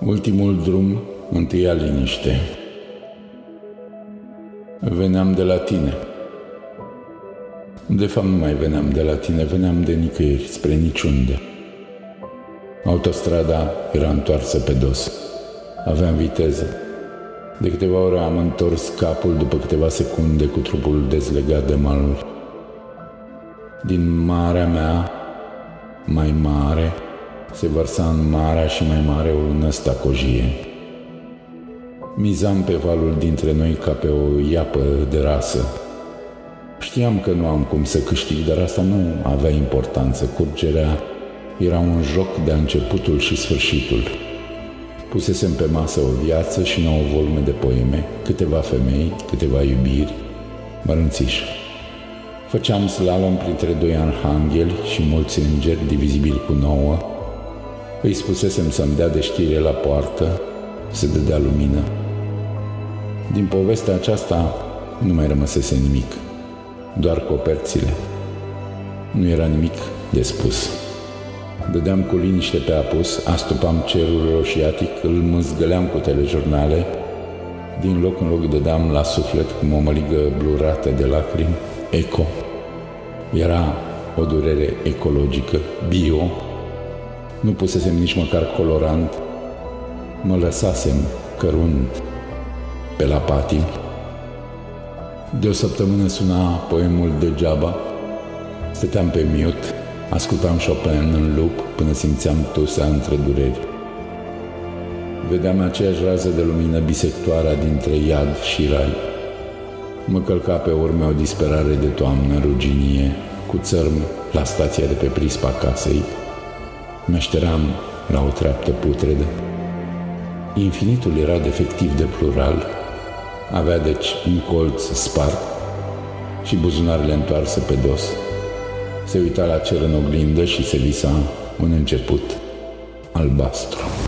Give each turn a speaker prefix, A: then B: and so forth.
A: Ultimul drum, întâia liniște. Veneam de la tine. De fapt, nu mai veneam de la tine, veneam de nicăieri, spre niciunde. Autostrada era întoarsă pe dos. Aveam viteză. De câteva ore am întors capul după câteva secunde cu trupul dezlegat de malul. Din marea mea, mai mare, se vărsa în marea și mai mare o lună stacojie. Mizam pe valul dintre noi ca pe o iapă de rasă. Știam că nu am cum să câștig, dar asta nu avea importanță. Curgerea era un joc de începutul și sfârșitul. Pusesem pe masă o viață și nouă volume de poeme, câteva femei, câteva iubiri, mărânțiși. Făceam slalom printre doi arhangheli și mulți îngeri divizibili cu nouă, îi spusesem să-mi dea de știre la poartă, să dădea lumină. Din povestea aceasta nu mai rămăsese nimic, doar coperțile. Nu era nimic de spus. Dădeam cu liniște pe apus, astupam cerul roșiatic, îl mâzgăleam cu telejurnale, din loc în loc dădeam la suflet cum o măligă blurată de lacrimi, eco. Era o durere ecologică, bio, nu pusesem nici măcar colorant. Mă lăsasem cărunt pe la patim. De o săptămână suna poemul degeaba. Stăteam pe miut, ascultam Chopin în lup până simțeam tusea între dureri. Vedeam aceeași rază de lumină bisectoarea dintre iad și rai. Mă călca pe urme o disperare de toamnă ruginie, cu țărm la stația de pe prispa casei, Meșteram la o treaptă putredă. Infinitul era defectiv de plural, avea deci un colț spart și buzunarele întoarse pe dos. Se uita la cer în oglindă și se visa un început albastru.